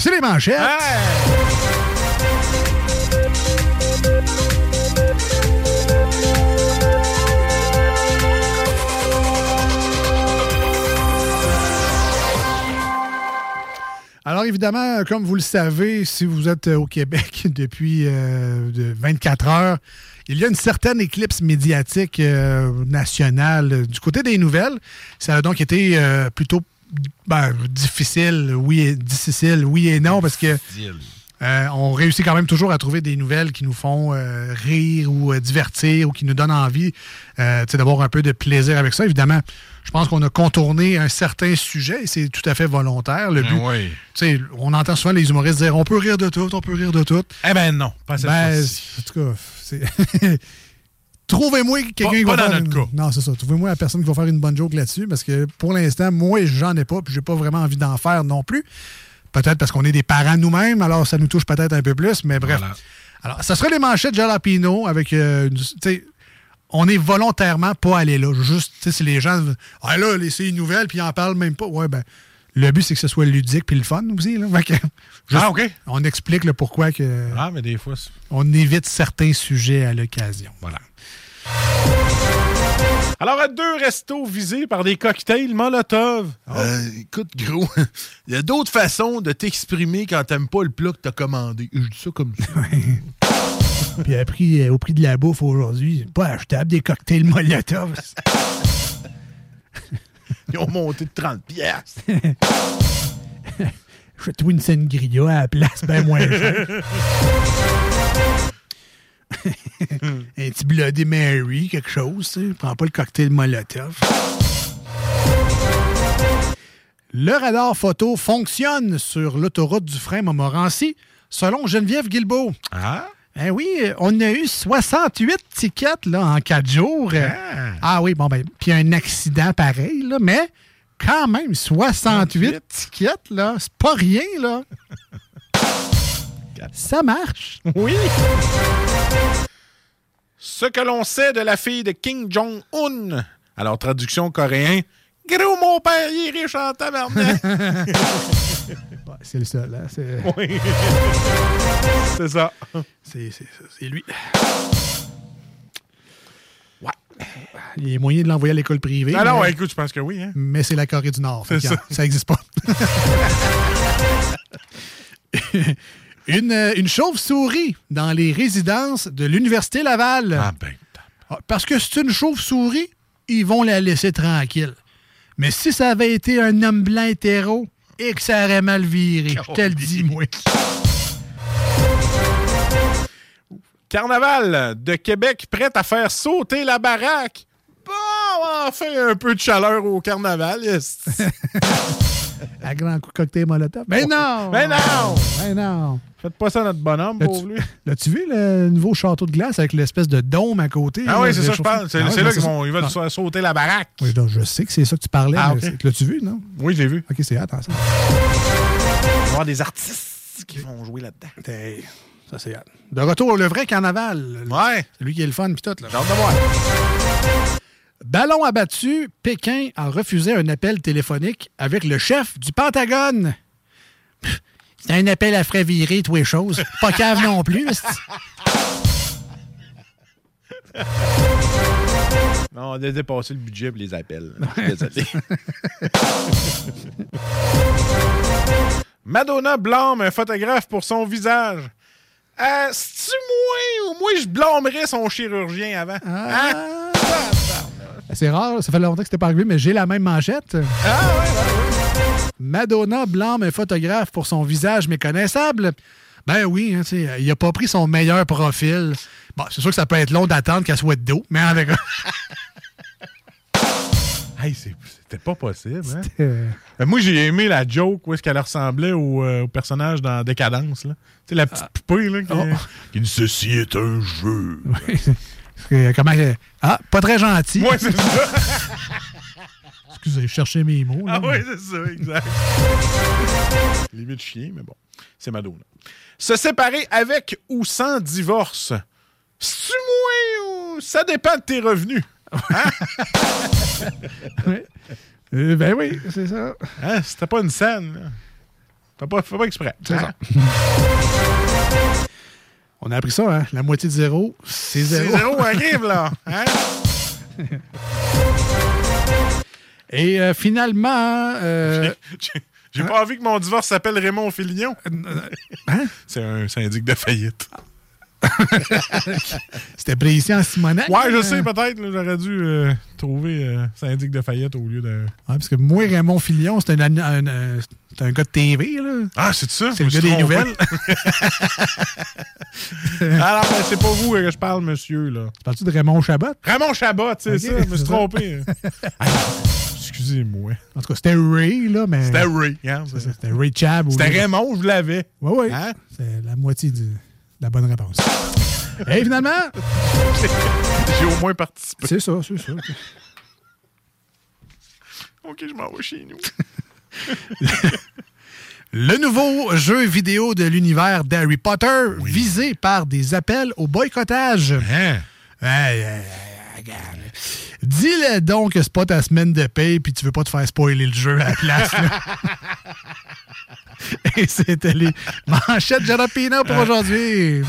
C'est les manchettes. Alors évidemment, comme vous le savez, si vous êtes au Québec depuis 24 euh, heures, il y a une certaine éclipse médiatique euh, nationale du côté des nouvelles. Ça a donc été euh, plutôt ben, difficile, oui, difficile, oui et non, parce que on réussit quand même toujours à trouver des nouvelles qui nous font rire ou divertir ou qui nous donnent envie d'avoir un peu de plaisir avec ça. Évidemment, je pense qu'on a contourné un certain sujet et c'est tout à fait volontaire. Le ben but, on entend souvent les humoristes dire on peut rire de tout, on peut rire de tout. Eh ben non, pas cette ben, En tout cas, c'est. Trouvez-moi quelqu'un qui va faire notre cas. Non, c'est ça. Trouvez-moi la personne qui va faire une bonne joke là-dessus parce que pour l'instant, moi, j'en ai pas puis j'ai pas vraiment envie d'en faire non plus. Peut-être parce qu'on est des parents nous-mêmes, alors ça nous touche peut-être un peu plus, mais bref. Alors, ça serait les manchettes Jalapino avec euh, on est volontairement pas allé là. Juste, tu sais, si les gens. Ah là, c'est une nouvelle, puis ils en parlent même pas. Ouais, ben. Le but, c'est que ce soit ludique puis le fun aussi. Là. ah, OK. On explique le pourquoi que. Ah, mais des fois. On évite certains sujets à l'occasion. Voilà. Alors, à deux restos visés par des cocktails Molotov. Euh, écoute, gros, il y a d'autres façons de t'exprimer quand t'aimes pas le plat que t'as commandé. Je dis ça comme ça. Puis après, au prix de la bouffe aujourd'hui, pas achetable des cocktails Molotov. Ils ont monté de 30 pièces. Je fais tout une sangria à la place, ben moins cher. un petit Bloody Mary, quelque chose, tu sais. Prends pas le cocktail Molotov. Le radar photo fonctionne sur l'autoroute du frein Montmorency, selon Geneviève Guilbeault. Ah? Ben oui, on a eu 68 tickets là, en quatre jours. Ah, ah oui, bon, ben, puis un accident pareil, là, mais quand même, 68 tickets, là, c'est pas rien, là. Ça marche. Oui. Ce que l'on sait de la fille de King Jong-un. Alors, traduction coréen. Gros, mon père, il est riche en tabarnak. c'est le seul, hein? C'est... Oui. c'est ça. C'est, c'est, lui. Ouais. Il y a moyen de l'envoyer à l'école privée. Ah non, écoute, je pense que oui. Hein? Mais c'est la Corée du Nord. ça. ça n'existe pas. une, une chauve-souris dans les résidences de l'Université Laval. Ah ben. Ah, parce que c'est une chauve-souris, ils vont la laisser tranquille. Mais si ça avait été un homme blanc hétéro, et que ça aurait mal viré, je te le dis, moi. Carnaval de Québec prête à faire sauter la baraque. Bon, enfin un peu de chaleur au carnaval. à grand coup de cocktail molotov. Mais non! Mais non! Mais non! Faites pas ça notre bonhomme, pauvre lui. L'as-tu vu le nouveau château de glace avec l'espèce de dôme à côté? Ah oui, c'est ça, je pense. C'est ah là qu'ils vont ils veulent ah. sauter la baraque. Oui, donc je sais que c'est ça que tu parlais. Ah, L'as-tu vu, non? Oui, je l'ai vu. OK, c'est hâte, ça. Il va y avoir des artistes qui vont jouer là-dedans. Ça, c'est hâte. De retour, le vrai carnaval. Ouais. C'est lui qui est le fun, puis tout. J'ai hâte de voir. Ballon abattu, Pékin a refusé un appel téléphonique avec le chef du Pentagone. C'est un appel à frais virés, tous les choses. Pas cave non plus. non, on a dépassé le budget pour les appels. Désolé. Madonna blâme un photographe pour son visage. Euh, C'est-tu moi ou moi je blâmerais son chirurgien avant? Ah. Hein? C'est rare, ça fait longtemps que c'était pas arrivé, mais j'ai la même manchette. Ah ouais, Madonna blâme un photographe pour son visage méconnaissable. Ben oui, hein, il n'a pas pris son meilleur profil. Bon, c'est sûr que ça peut être long d'attendre qu'elle soit de dos, mais avec. hey, c'était pas possible. Hein? Ben, moi, j'ai aimé la joke où est-ce qu'elle ressemblait au, euh, personnage dans Décadence. Là. Tu sais, la petite ah. poupée là, qui, oh. qui Ceci est un jeu. Comment. Ah, pas très gentil. Oui, c'est ça. Excusez, je cherchais mes mots. ah oui, c'est ça, exact. Limite chien, mais bon. C'est Madonna. Se séparer avec ou sans divorce. C'est-tu moins ou ça dépend de tes revenus? Hein? oui. Euh, ben oui, c'est ça. Hein? C'était pas une scène. T'as pas, pas exprès. C'est Hein? ça. On a appris ça, hein? La moitié de zéro, c'est C'est zéro. zéro arrive, là. Hein? Et euh, finalement, euh, J'ai- pas envie que mon divorce s'appelle Raymond Filion. hein? C'est un syndic de faillite. c'était précis en Simonac. Ouais, je hein? sais, peut-être. J'aurais dû euh, trouver euh, syndic de faillite au lieu de. Ouais, parce que moi, Raymond Filion, c'est un, un, un- c'est un gars de TV, là. Ah, c'est ça? C'est le gars des nouvelles. Alors, ben, c'est pas vous que je parle, monsieur, là. Parles-tu de Raymond Chabot? Raymond Chabot, c'est ça. Je me suis trompé. Ah, Excusez-moi. En tout cas, c'était Ray, là, mais. C'était Ray. hein, C'était Ray Chab. C'était Raymond, je l'avais. Oui, oui. Hein? C'est la moitié du- la bonne réponse. Et finalement, J'ai au moins participé. c'est ça, c'est ça. OK, je m'en vais chez nous. Le nouveau jeu vidéo de l'univers d'Harry Potter visé par des appels au boycottage. Hein? Hey, hey, hey. Dis-le donc que c'est pas ta semaine de paye puis tu veux pas te faire spoiler le jeu à la place. Et c'était les manchettes Jalapino pour aujourd'hui.